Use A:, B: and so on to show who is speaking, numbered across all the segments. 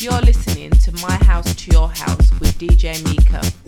A: You're listening to My House to Your House with DJ
B: Meeka.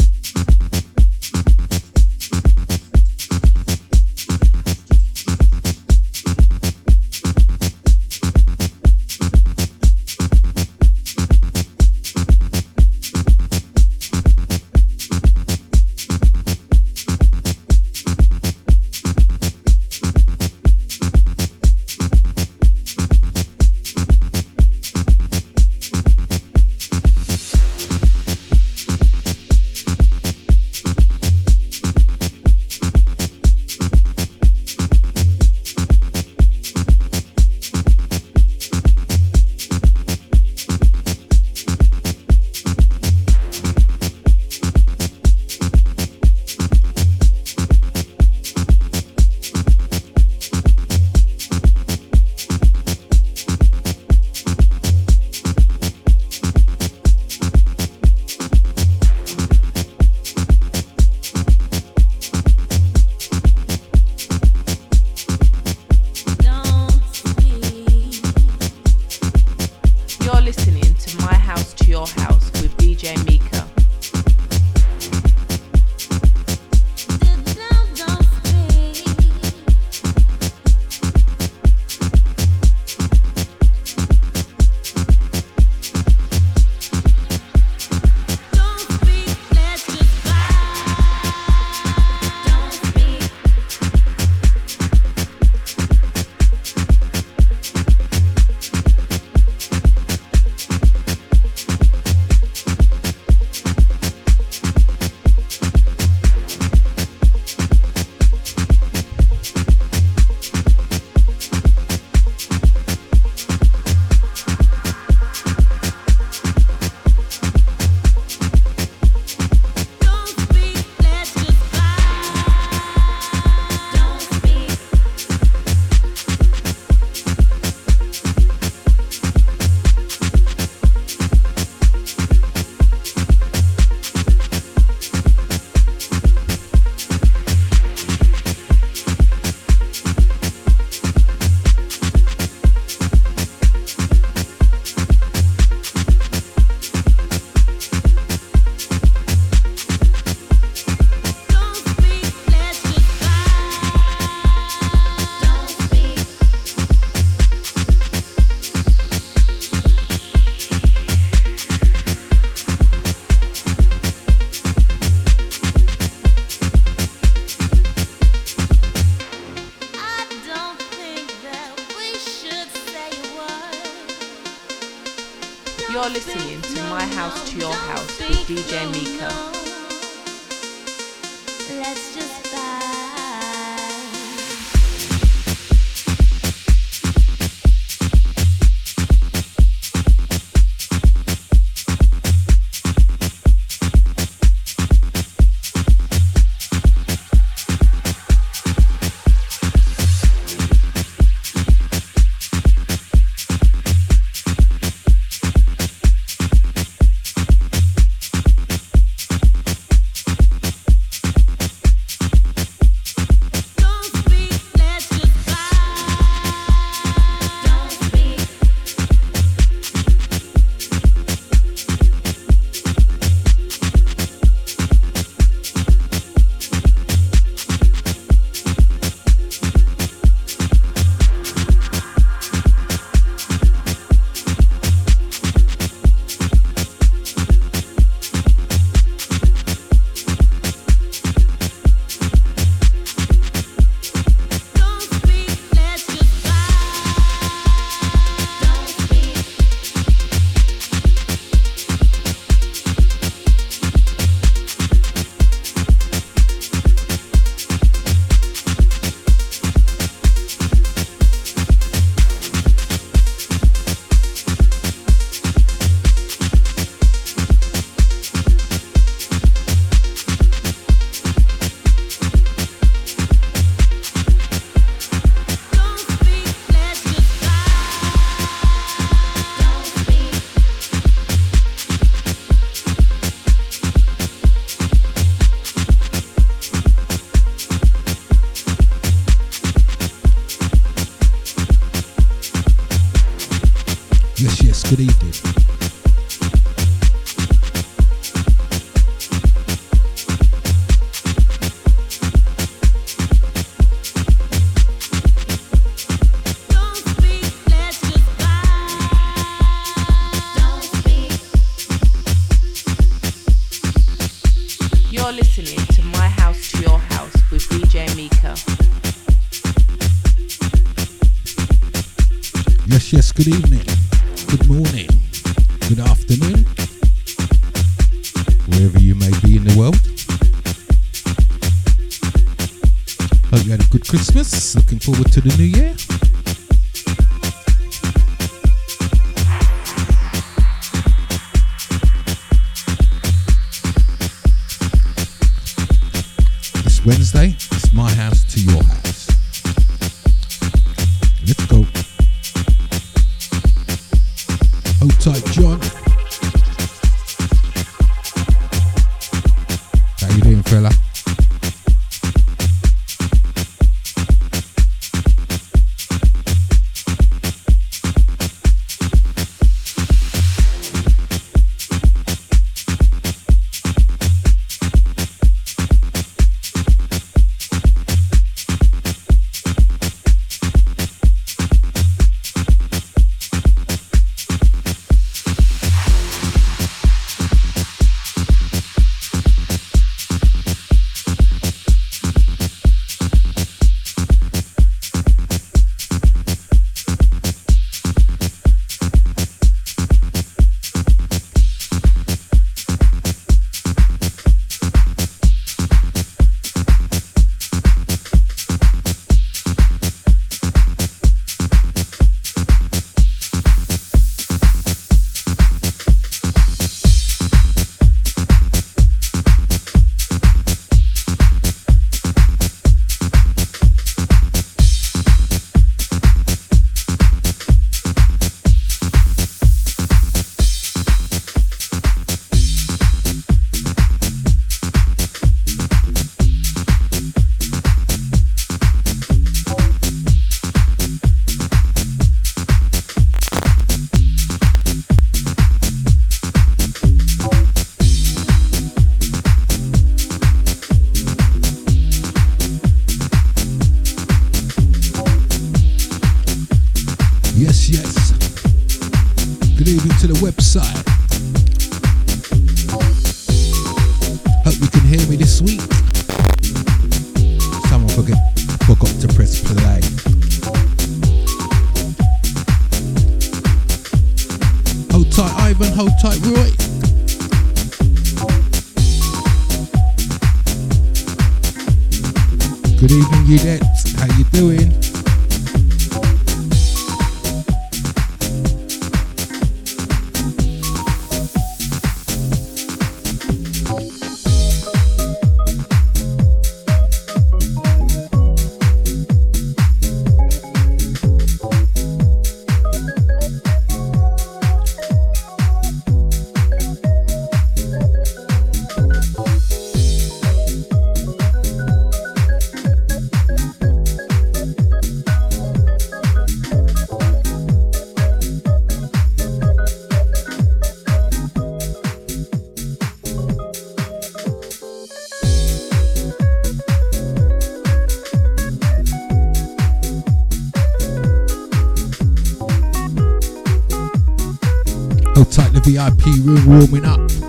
B: VIP room warming up.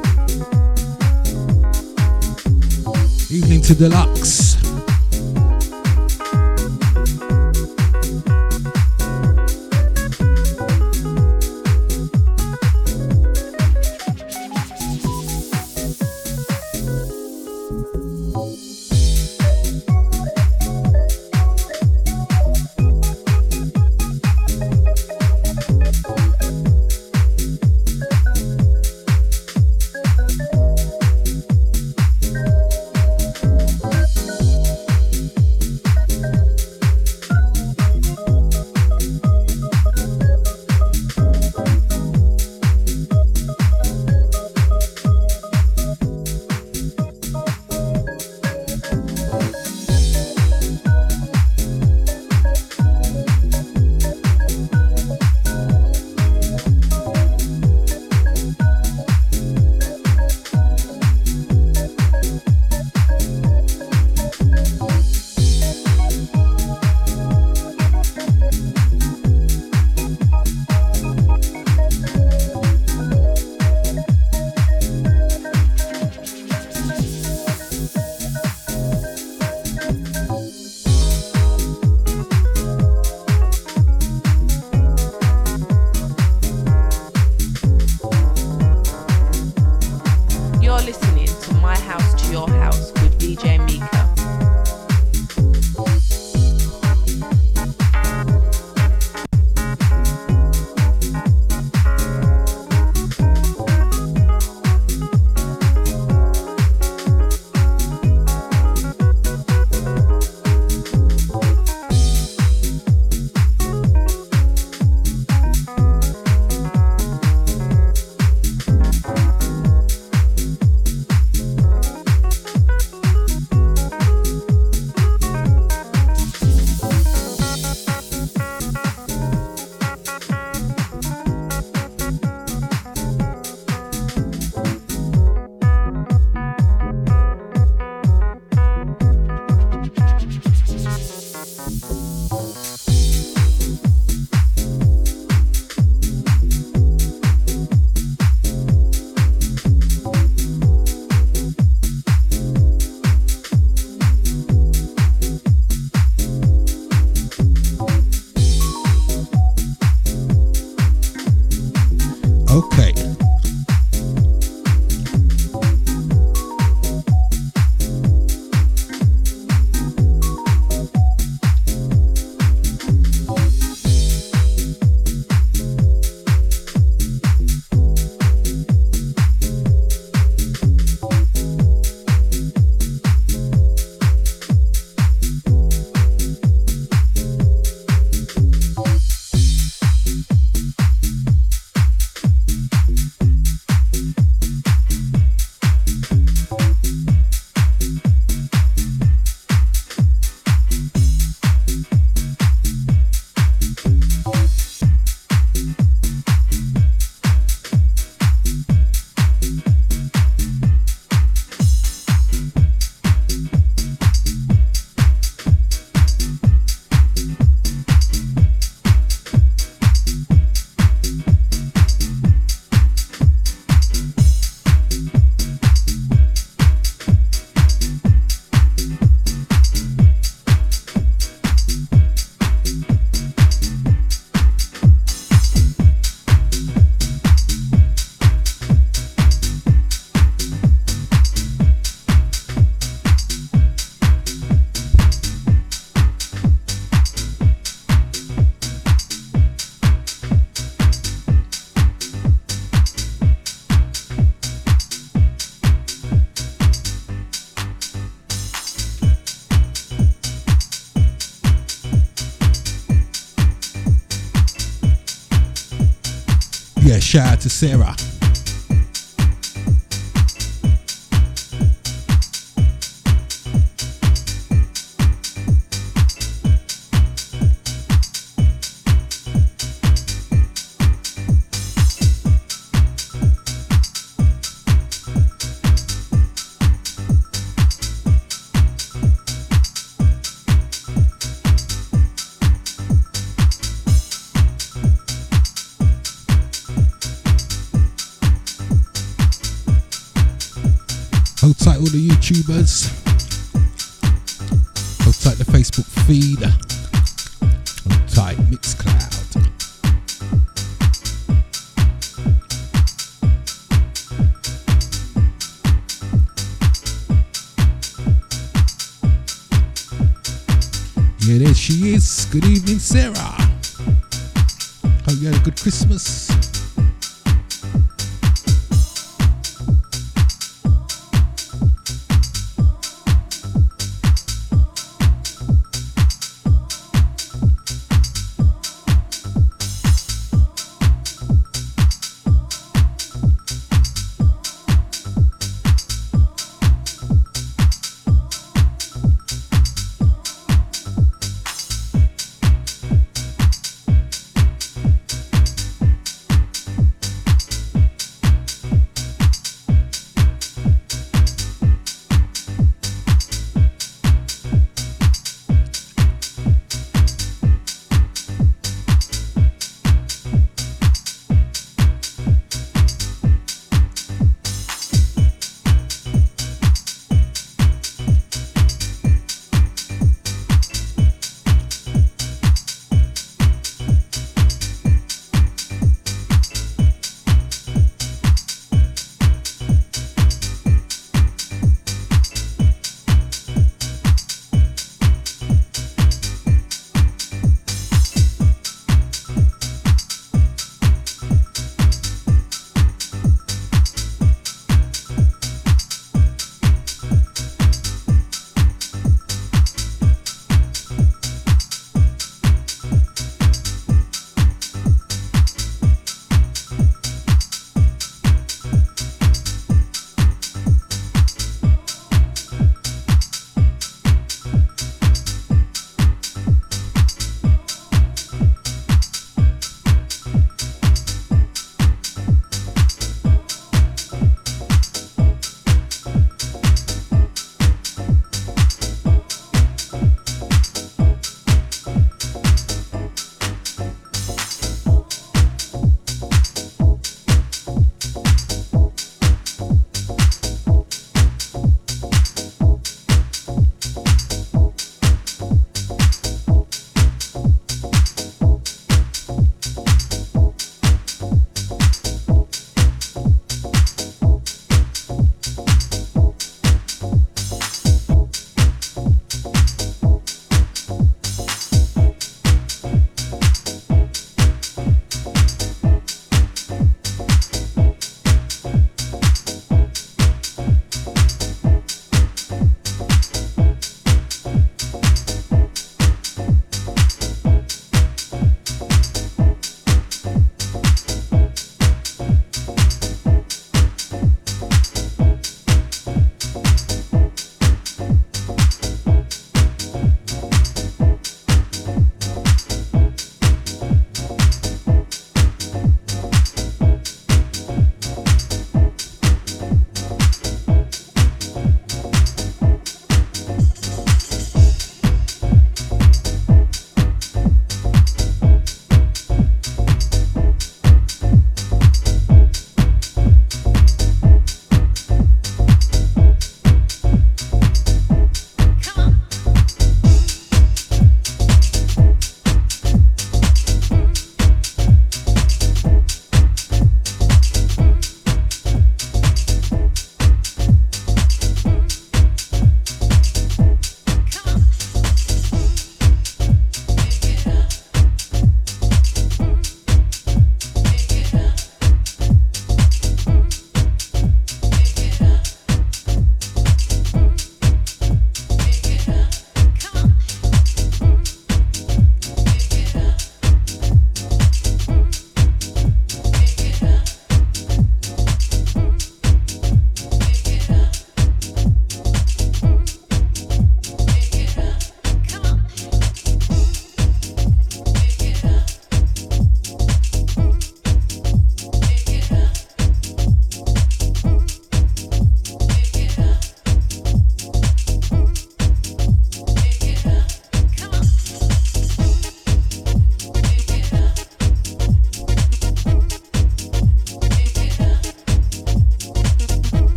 B: Shout out to Sarah. She is. Good evening, Sarah. Hope you had a good Christmas.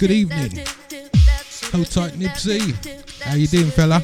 B: Good evening. Hold tight, Nipsey. How you doing, fella?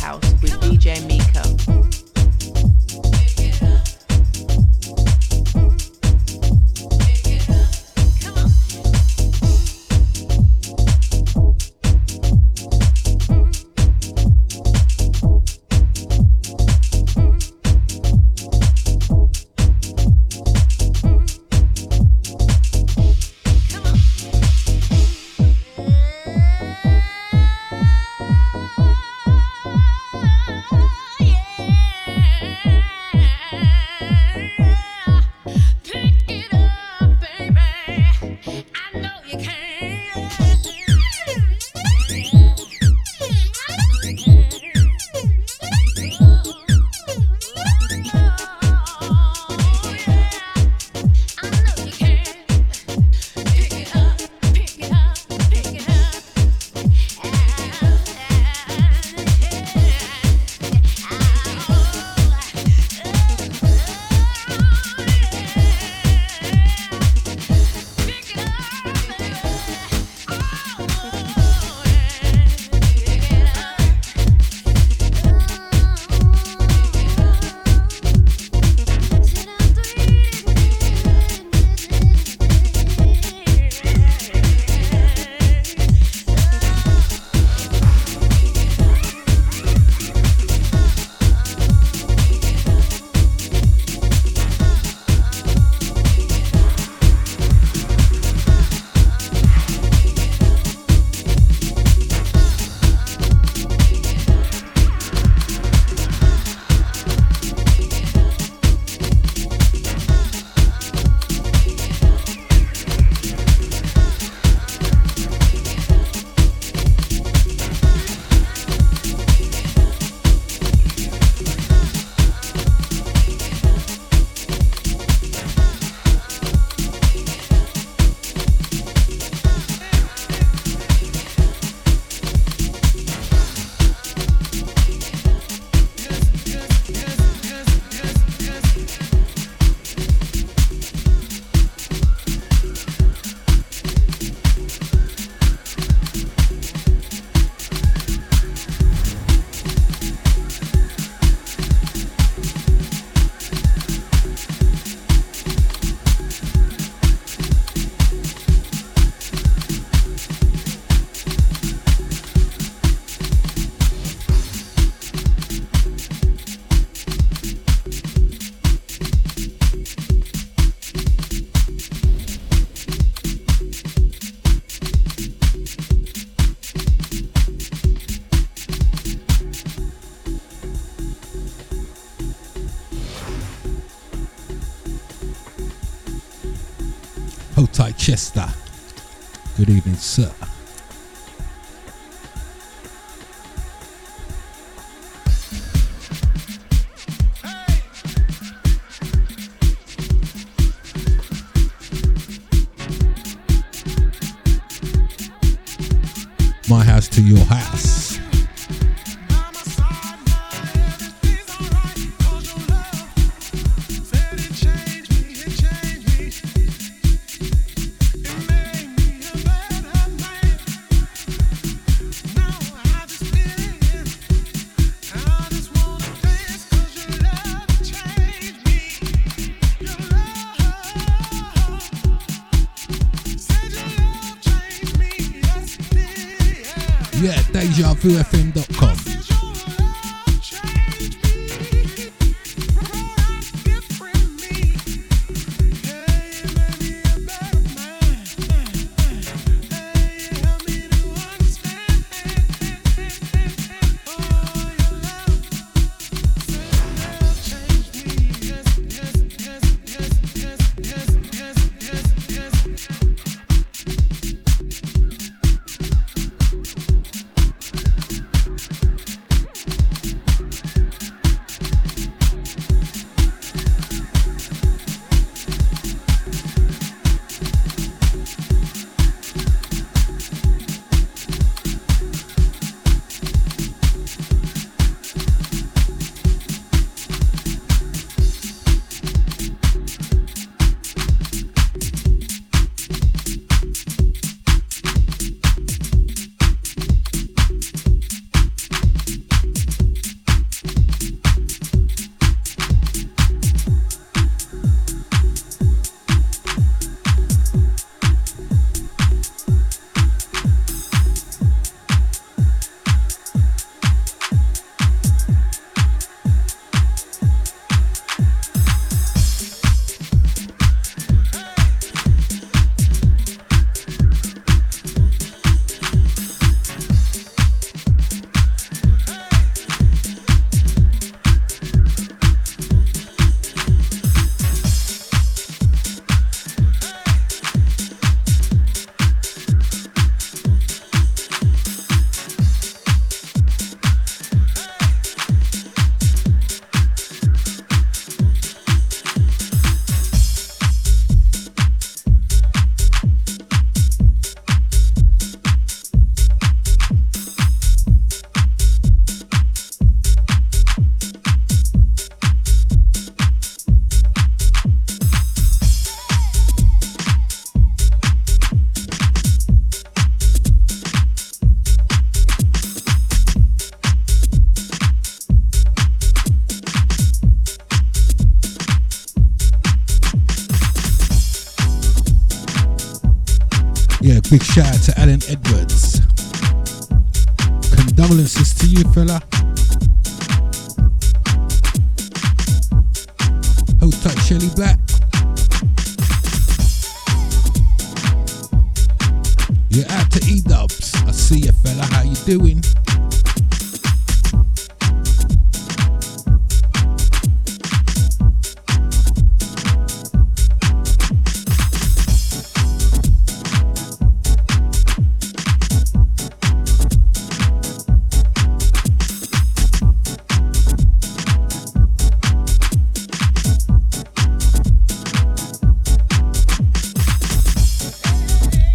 A: house with DJ
B: Meeka. Big shout out to Alan Edwards. Condolences to you, fella.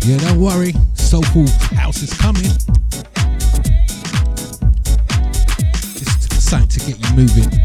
B: Yeah, don't worry. Soulful House is coming. Just something to get you moving.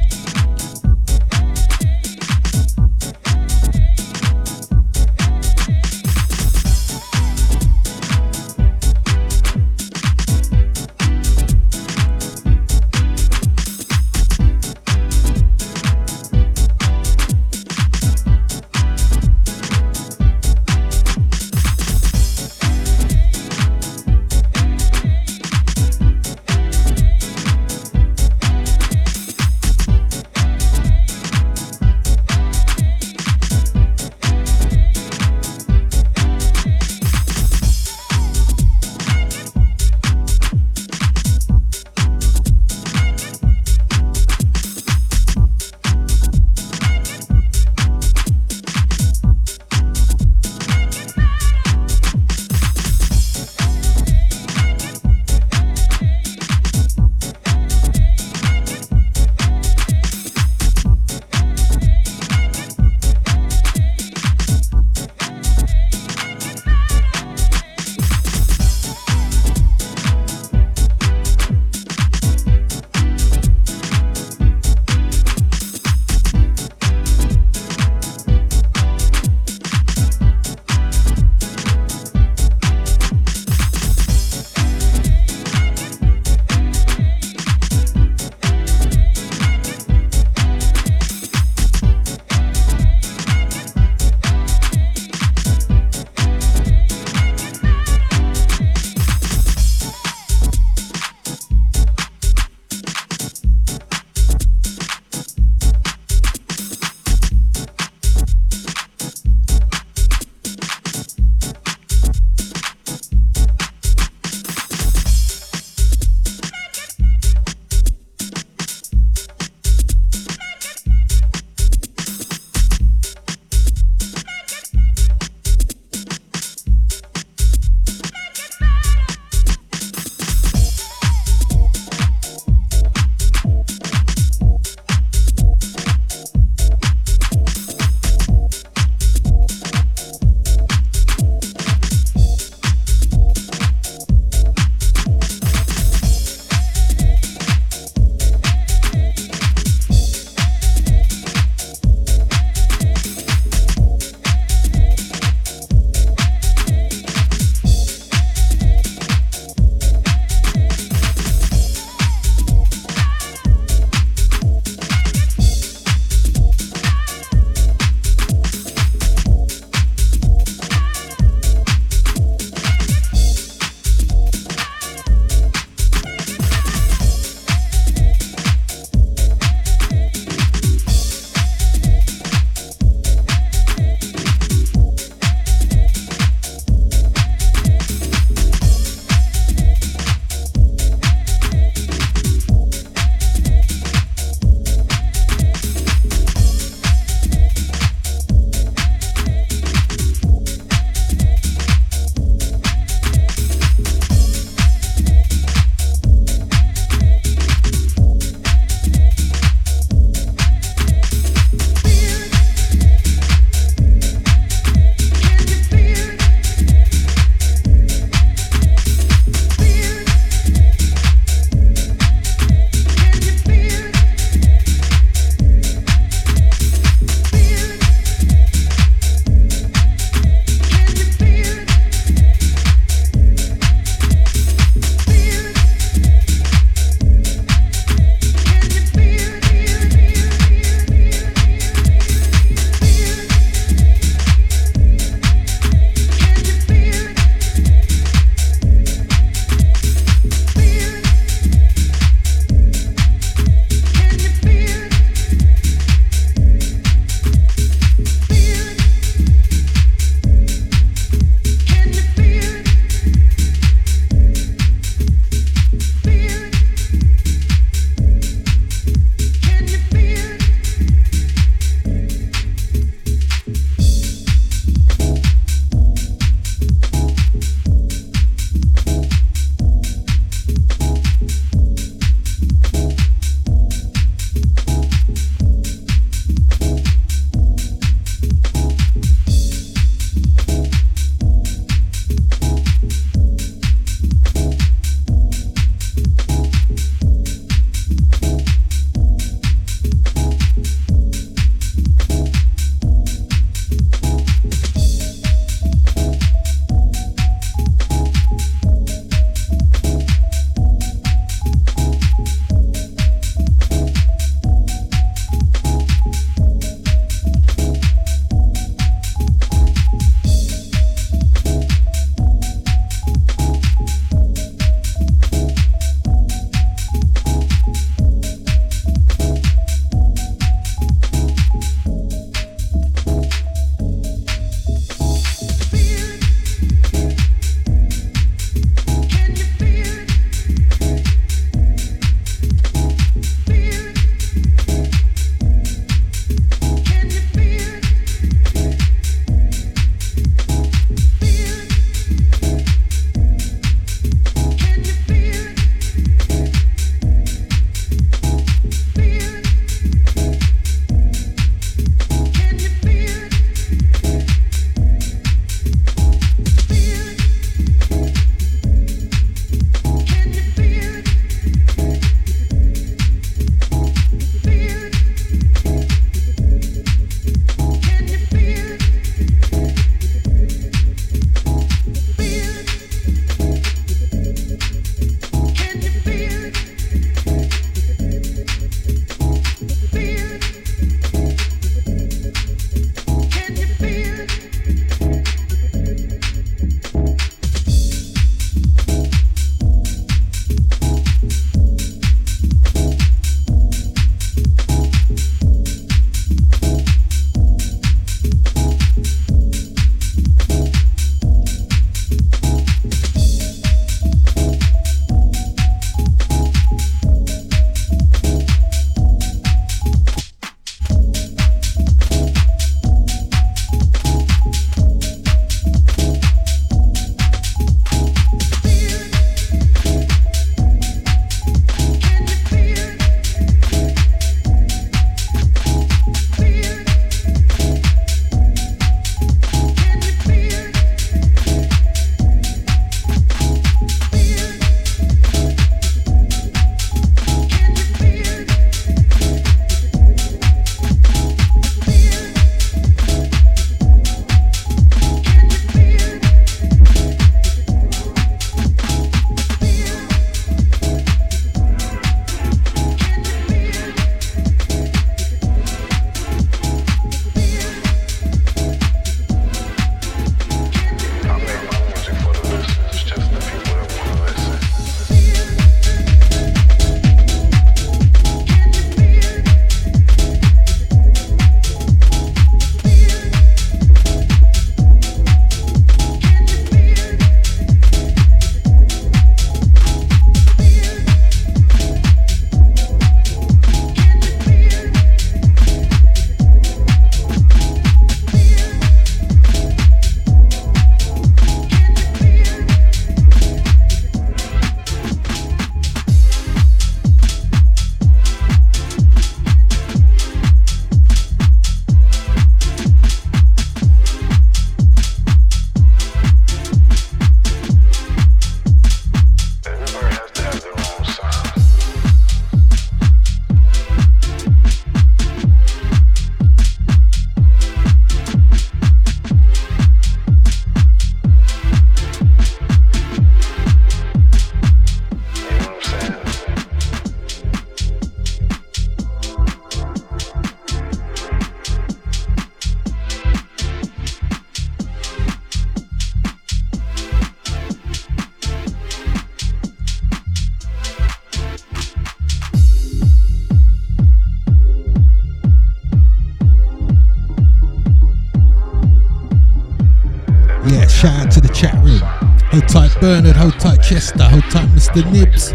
B: Mr. Nibs.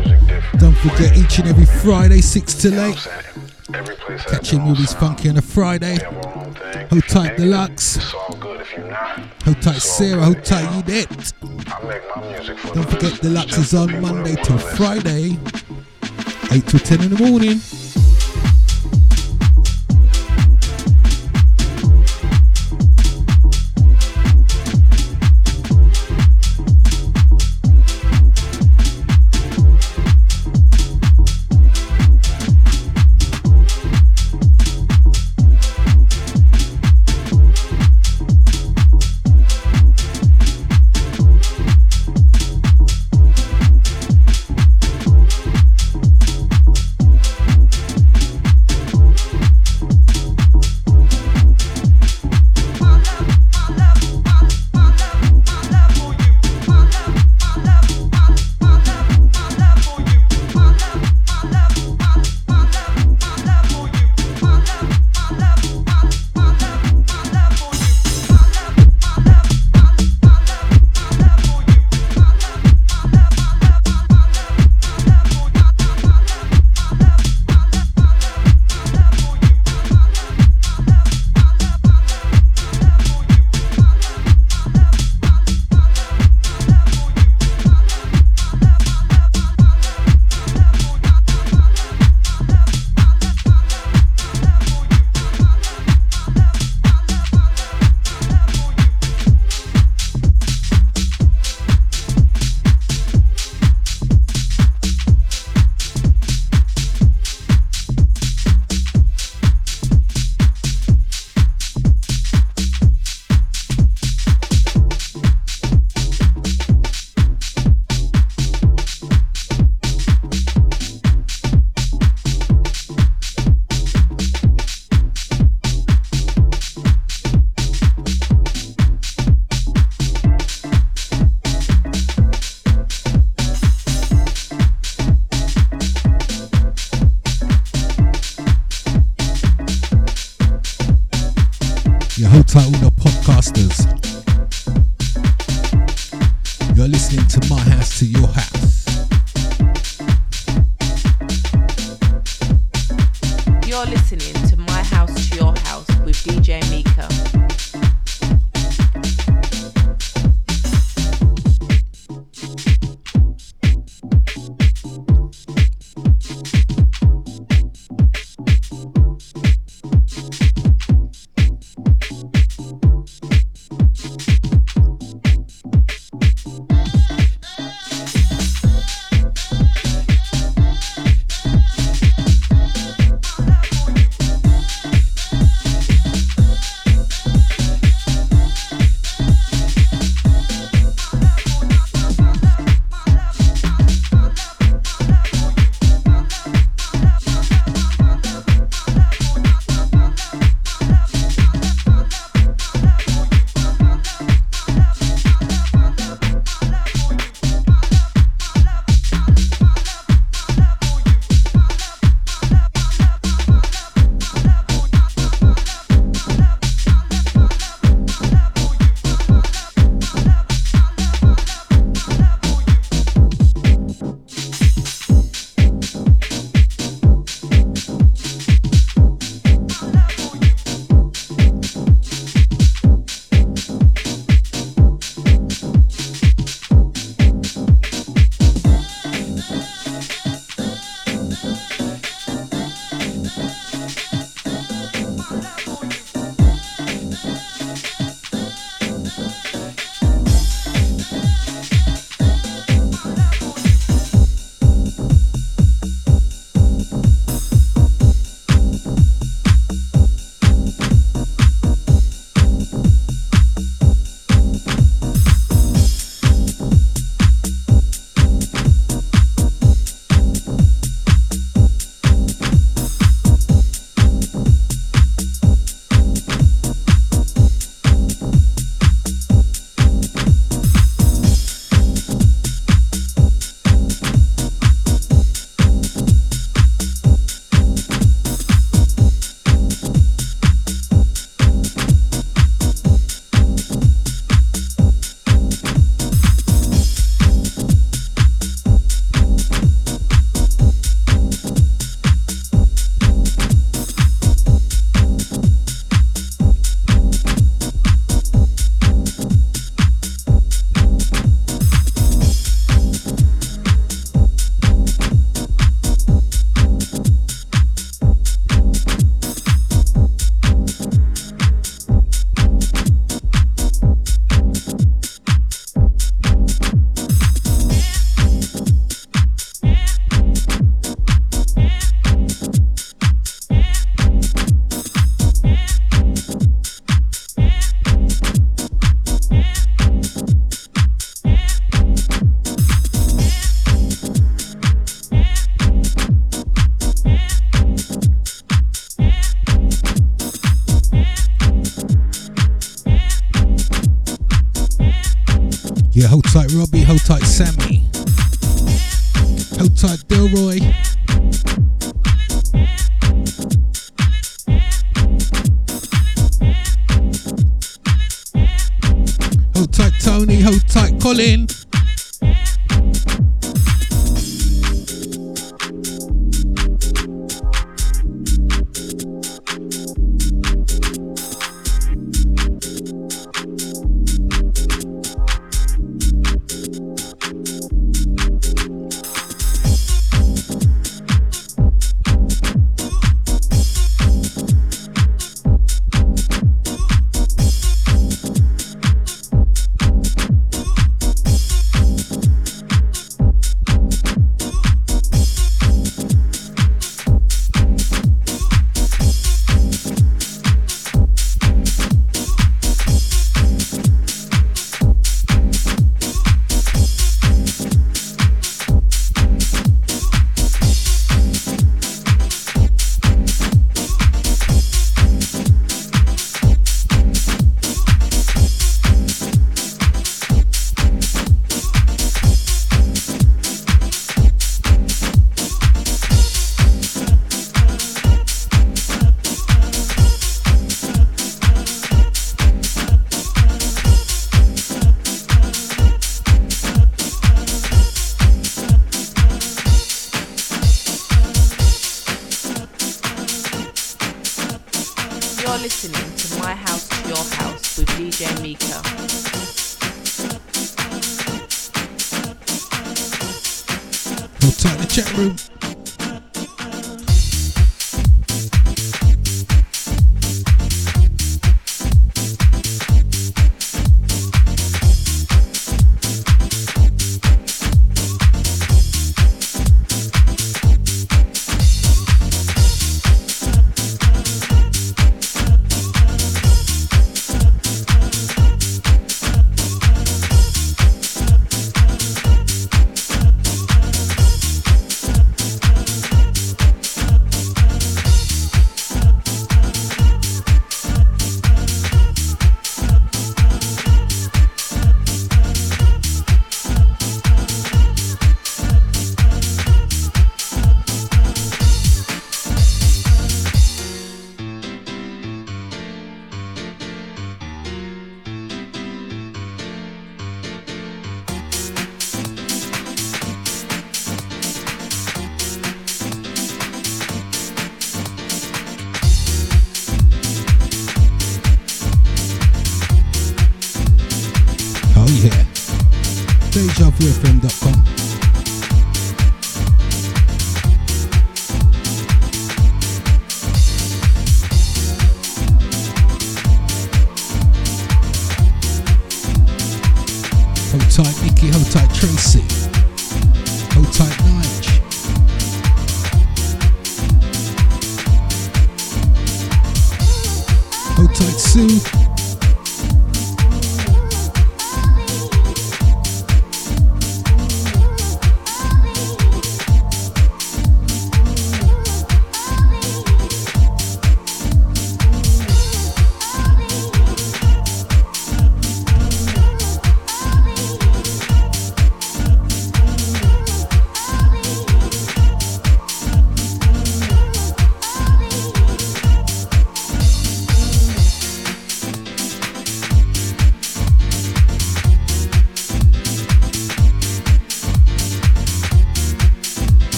B: Don't forget each and every Friday, 6 till 8. Catching movies funky on a Friday. Hold tight Deluxe. Hold tight Sarah, hold tight Udette. Don't forget Deluxe is on Monday till Friday, 8 till 10 in the morning.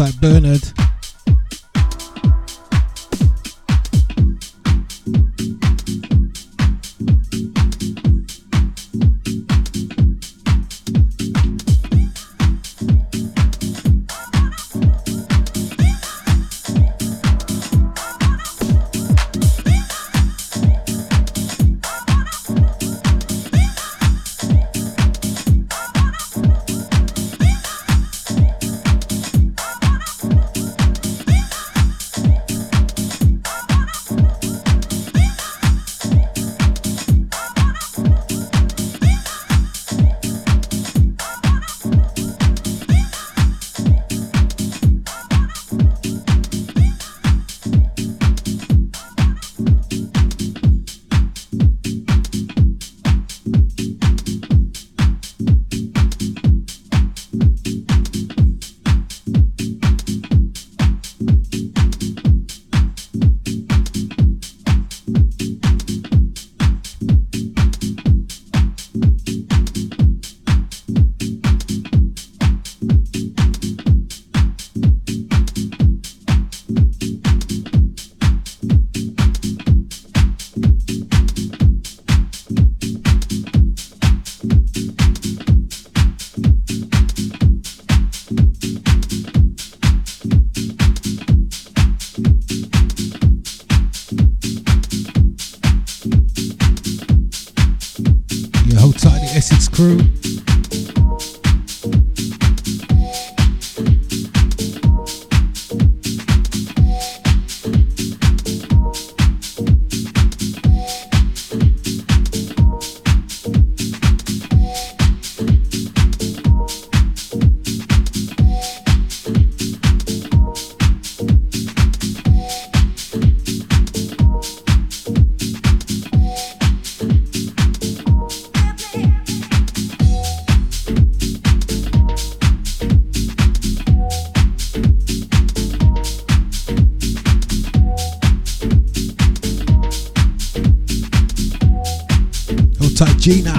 B: Tight, Bernard. Gina.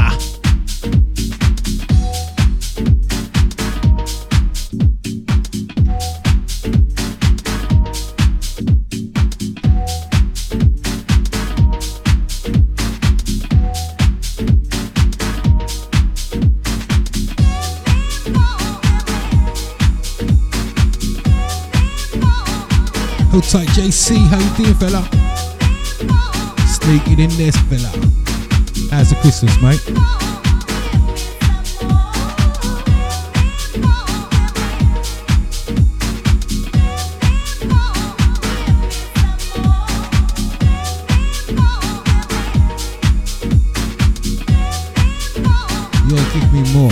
B: Hold tight, JC. How you doing, fella? Sneaking in this, fella. As a Christmas, mate. You'll give me more.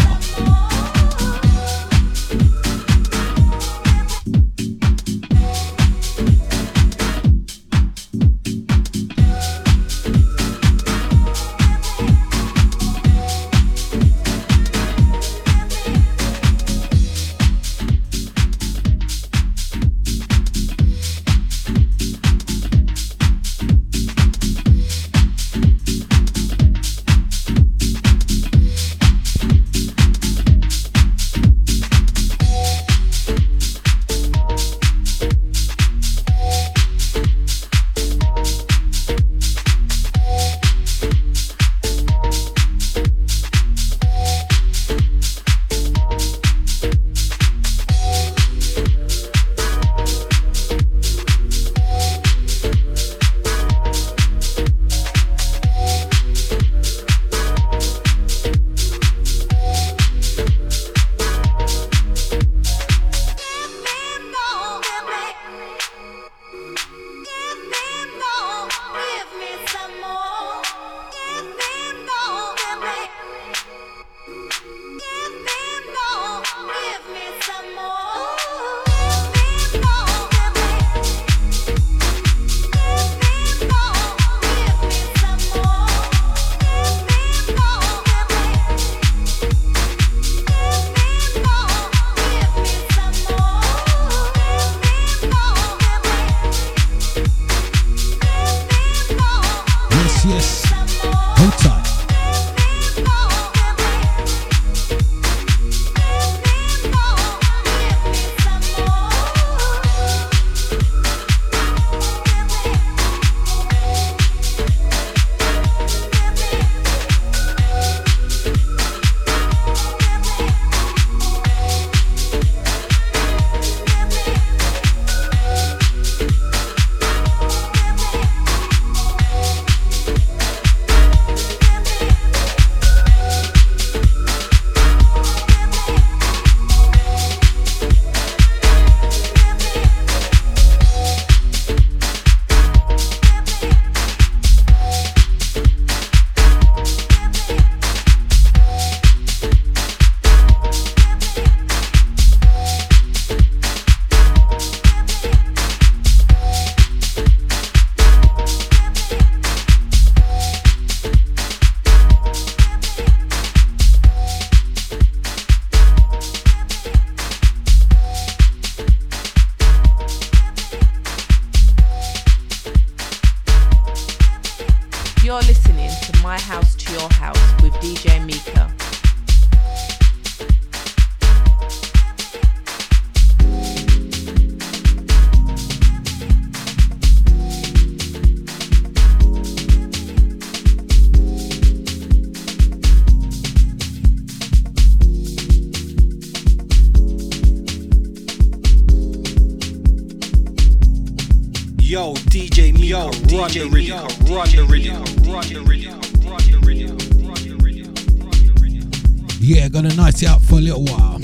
B: Yeah, gonna night it out for a little while.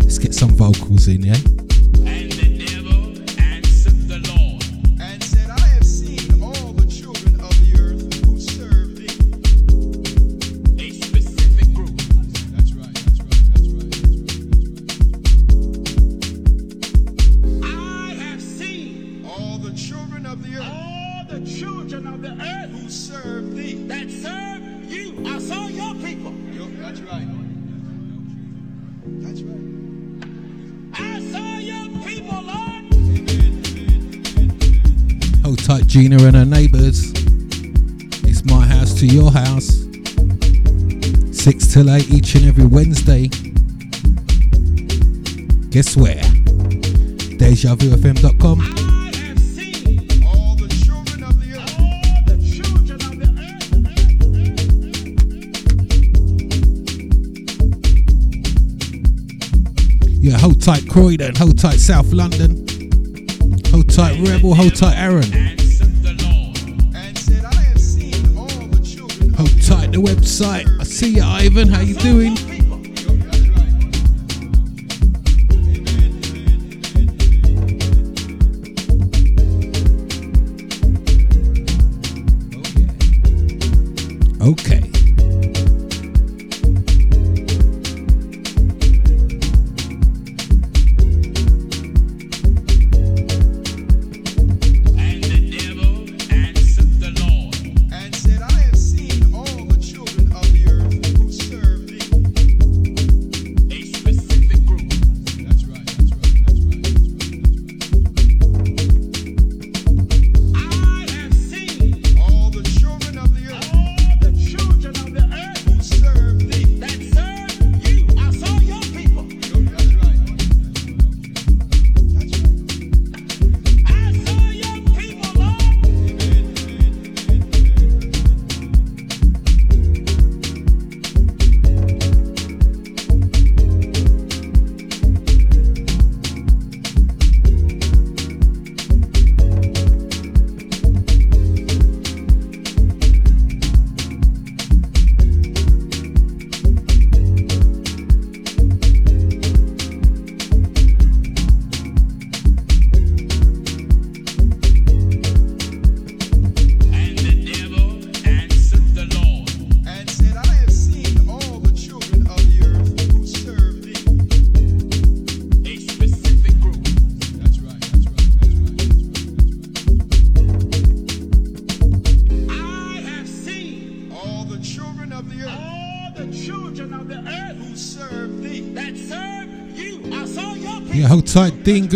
B: Let's get some vocals in, yeah?
C: 6 till 8 each and every Wednesday. Guess where? DejaVuFM.com. Yeah, hold tight Croydon, hold tight South London, hold tight Rebel, hold tight Aaron. Hold tight the website. See you, Ivan. How you doing?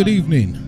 C: good evening.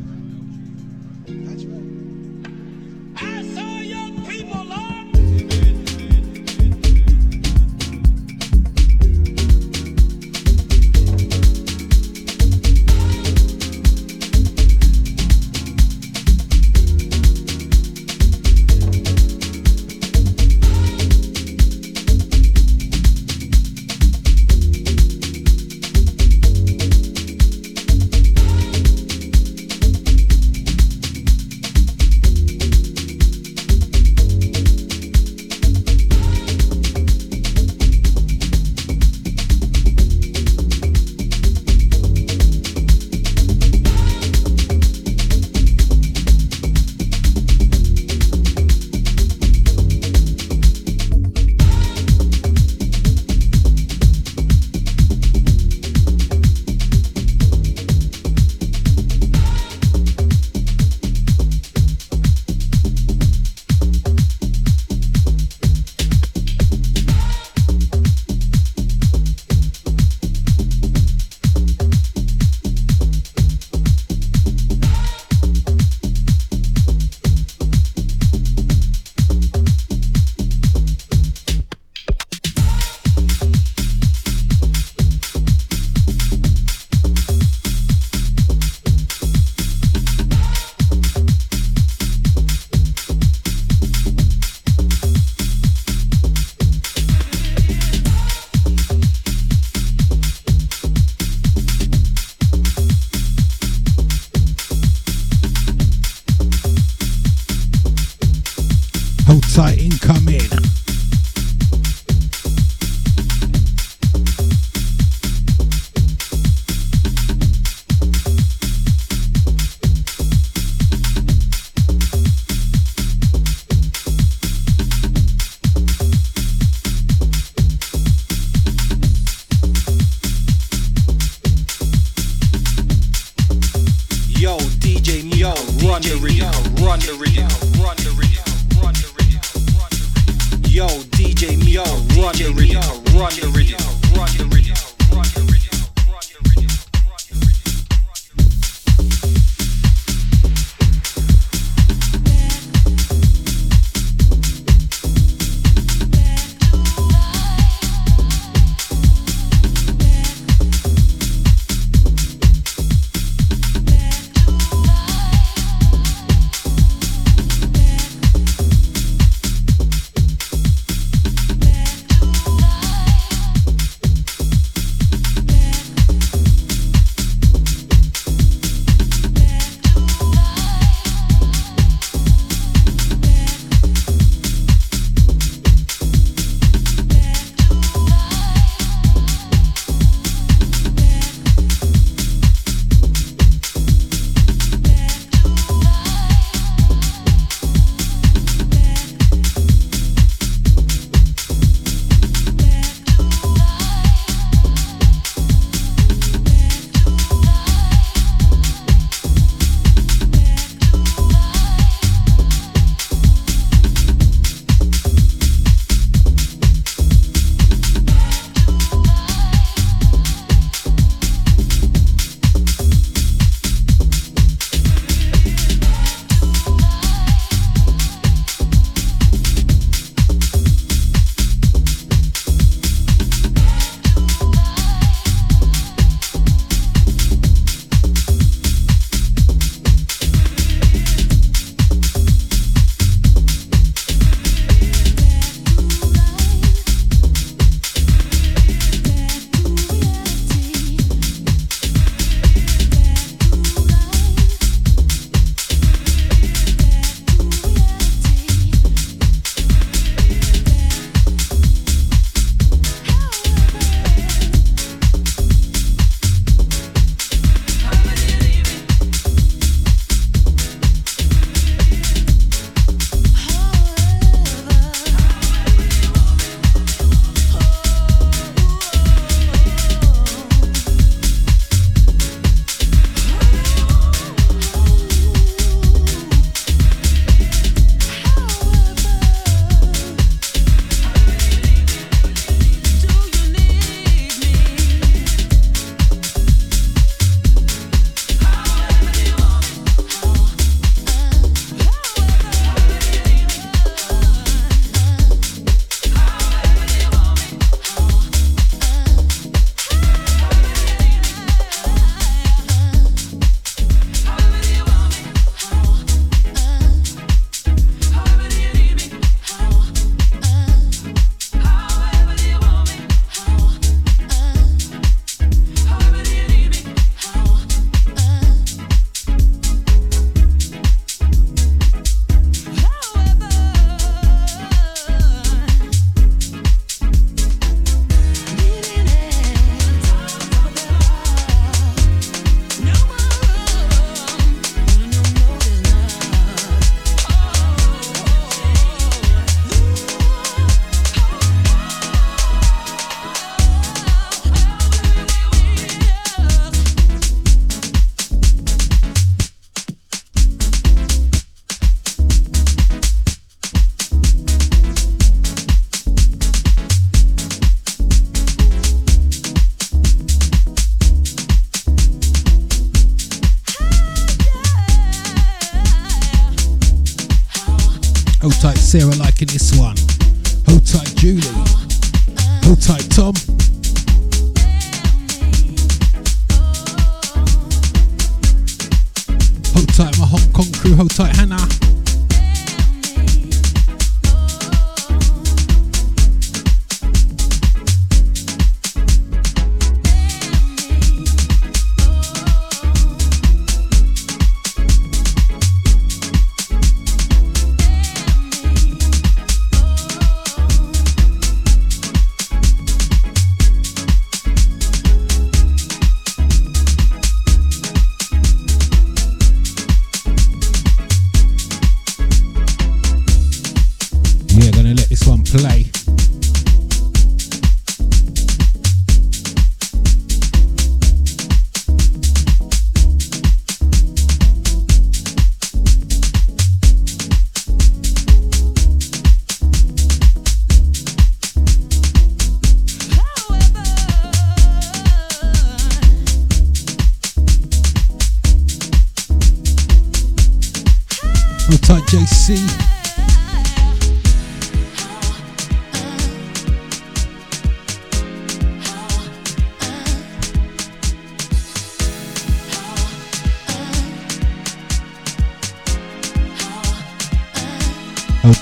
B: Sarah liking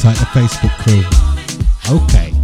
B: tight the Facebook crew. Okay.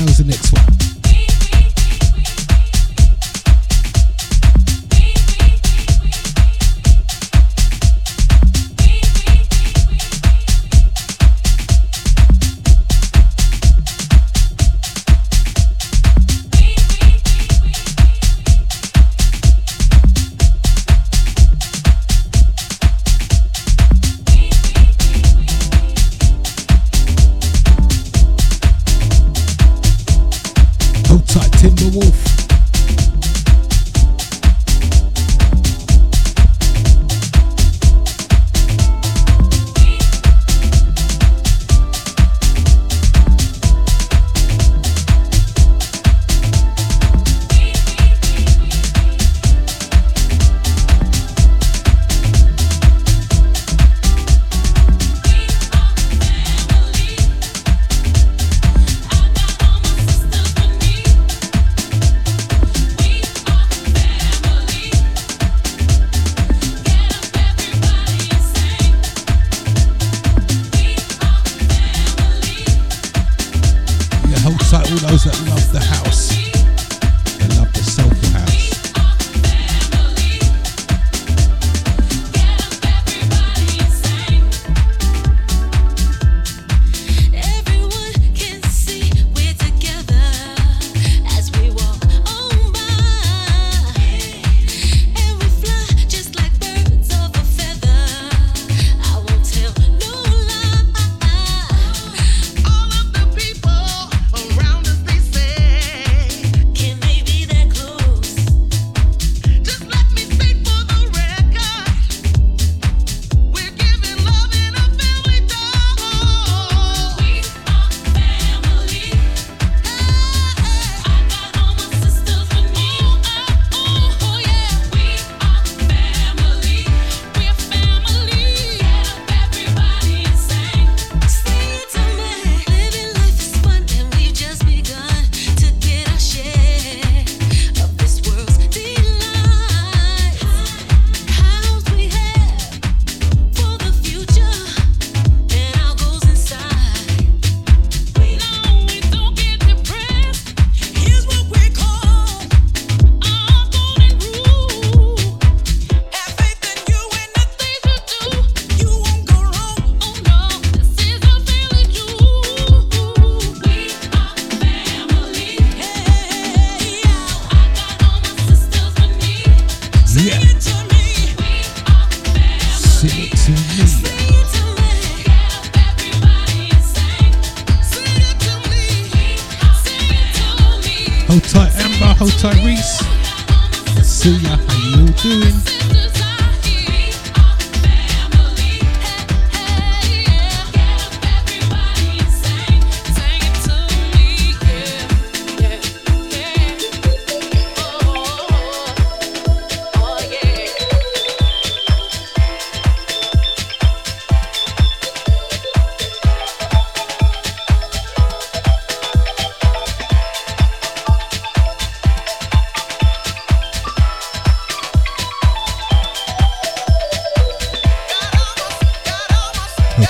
D: knows the
B: next one.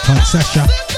C: Icon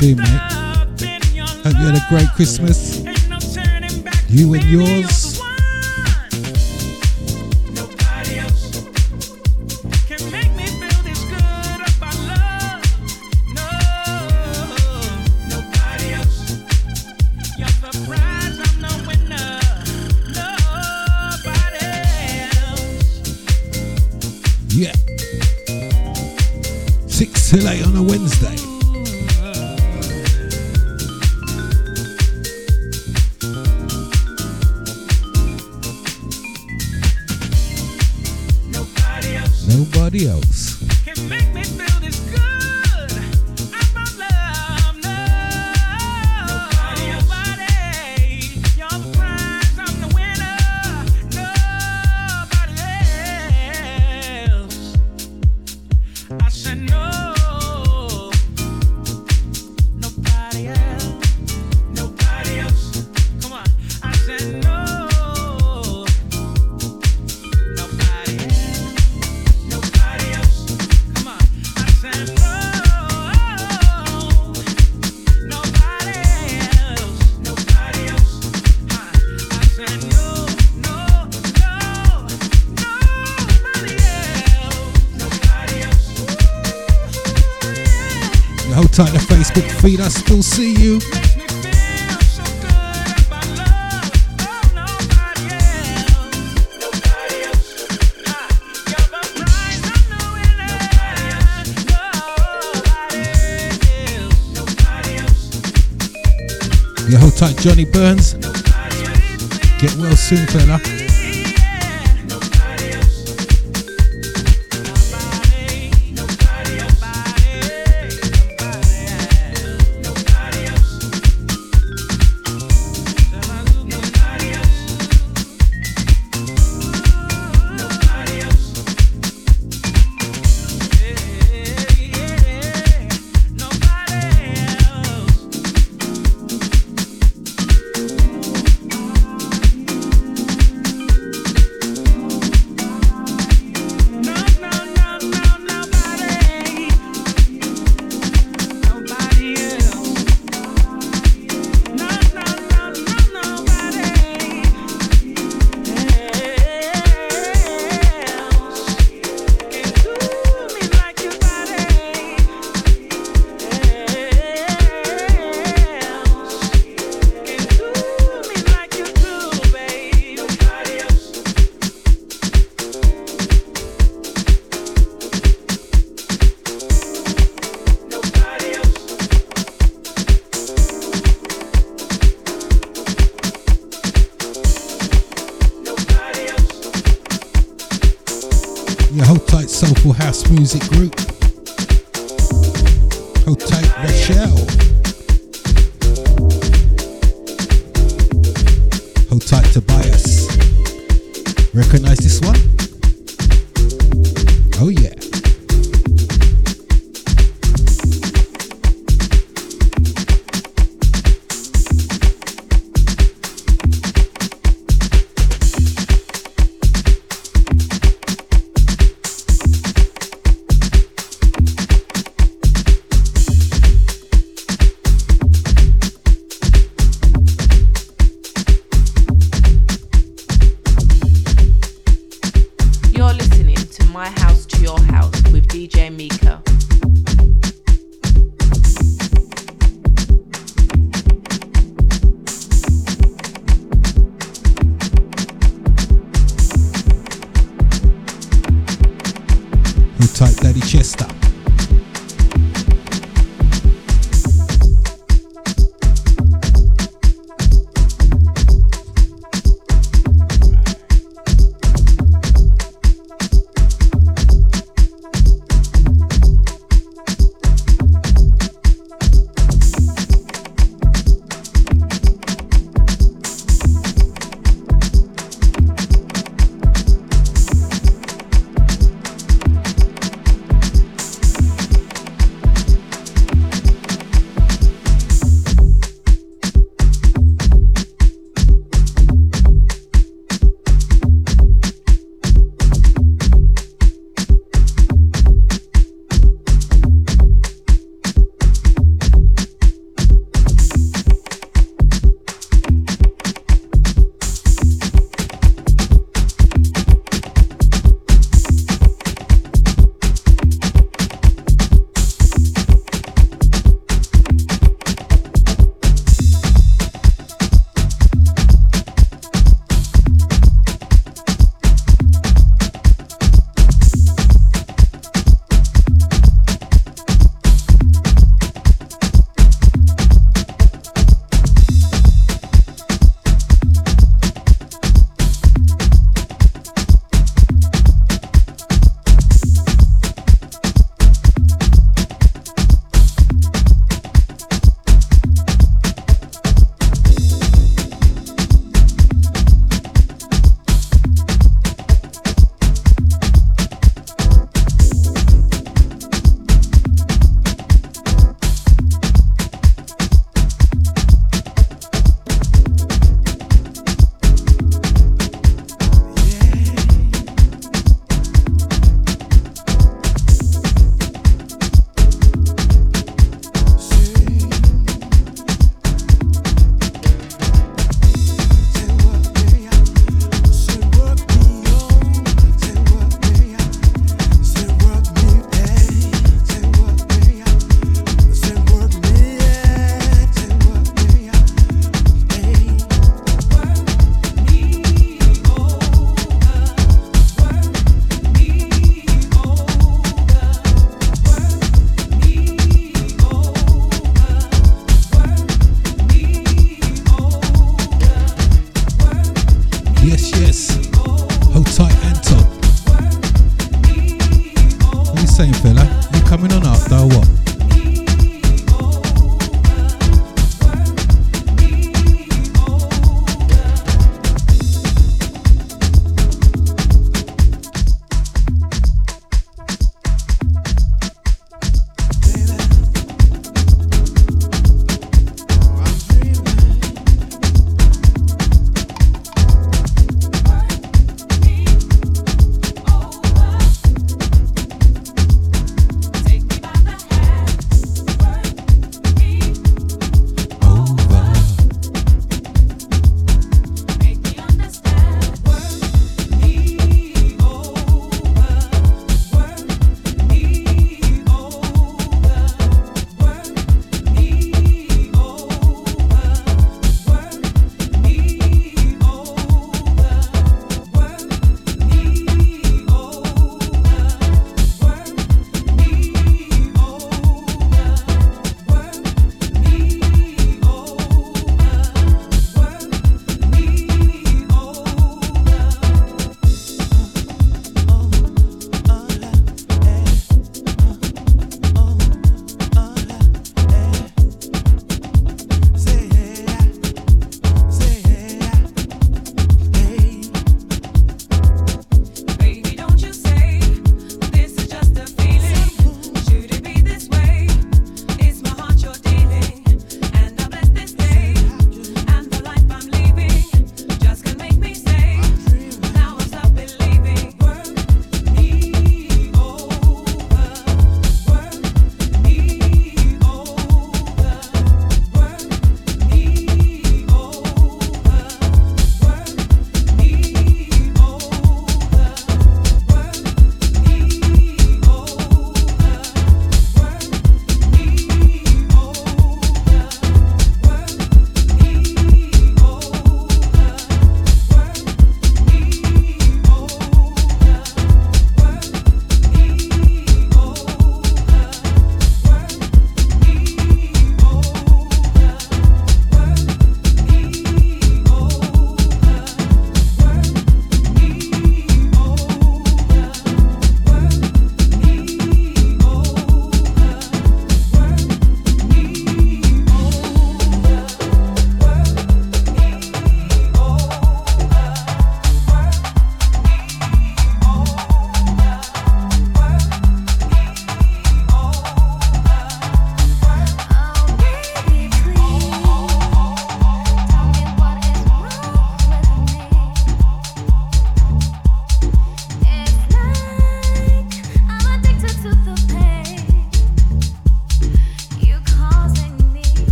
C: do, mate. Hope you had a great Christmas. You and yours.
B: music group. Hold tight, Rochelle. Hold tight, Tobias. Recognize this one? Oh, yeah.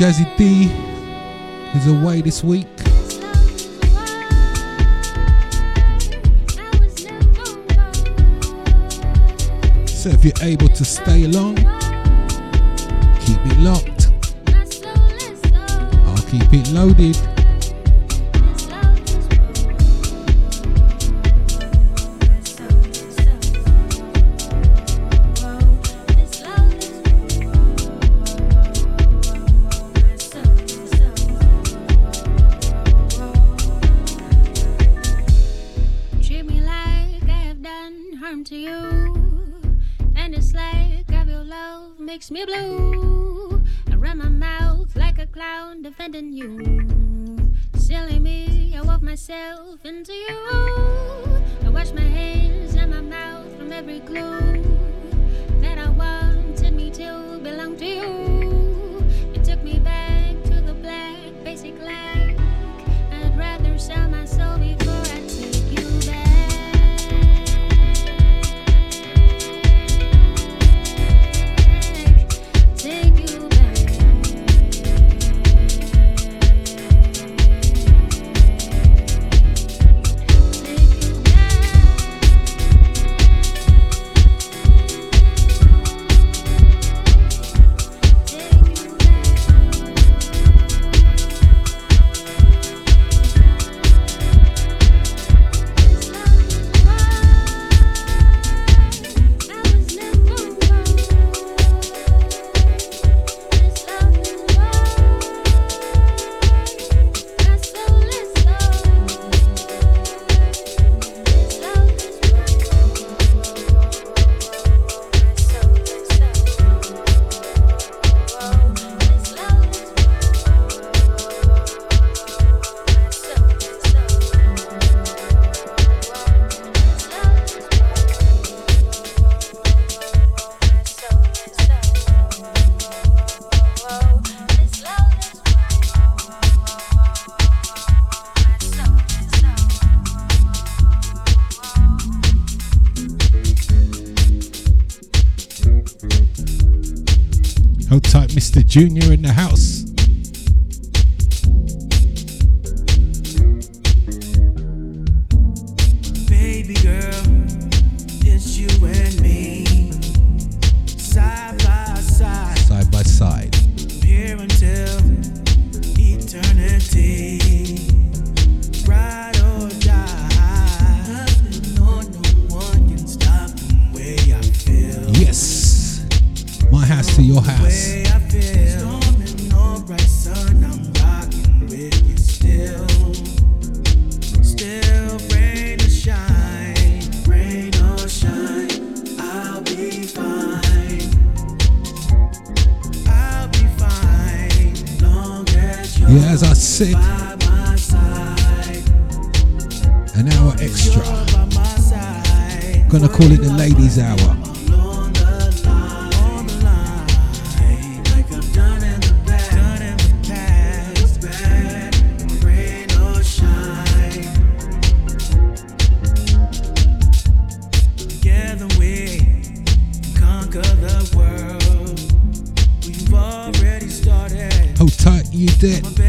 A: Jazzy D is away this week. So if you're able to stay along, keep it locked. I'll keep it loaded. Jr. in the house.
E: understand.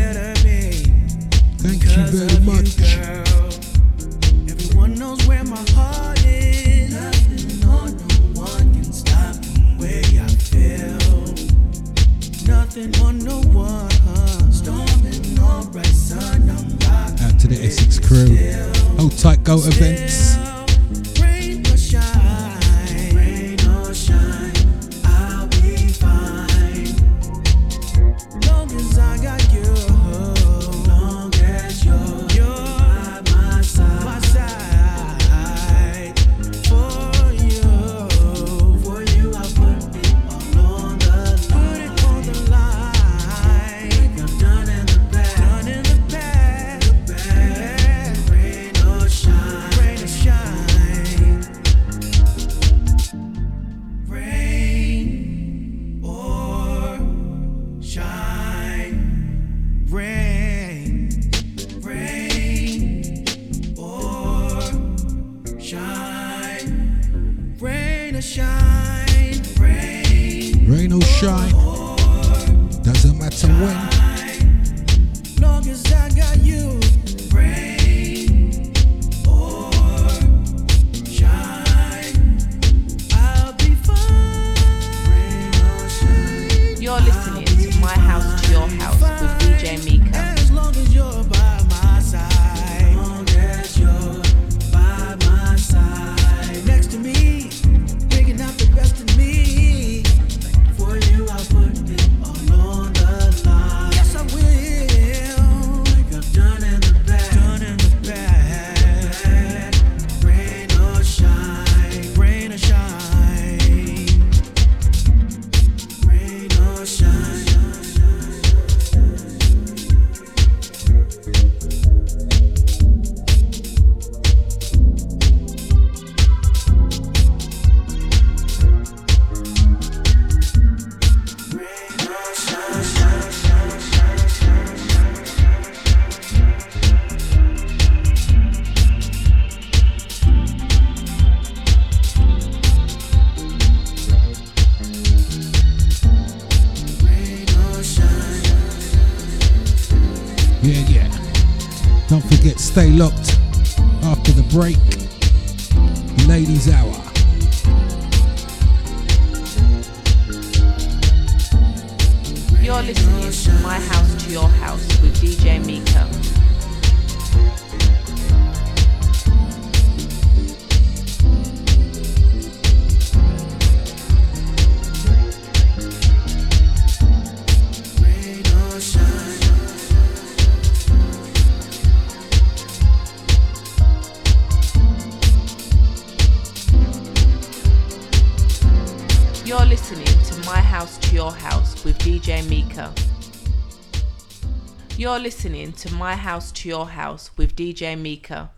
E: listening to My House to Your House with DJ Meeka.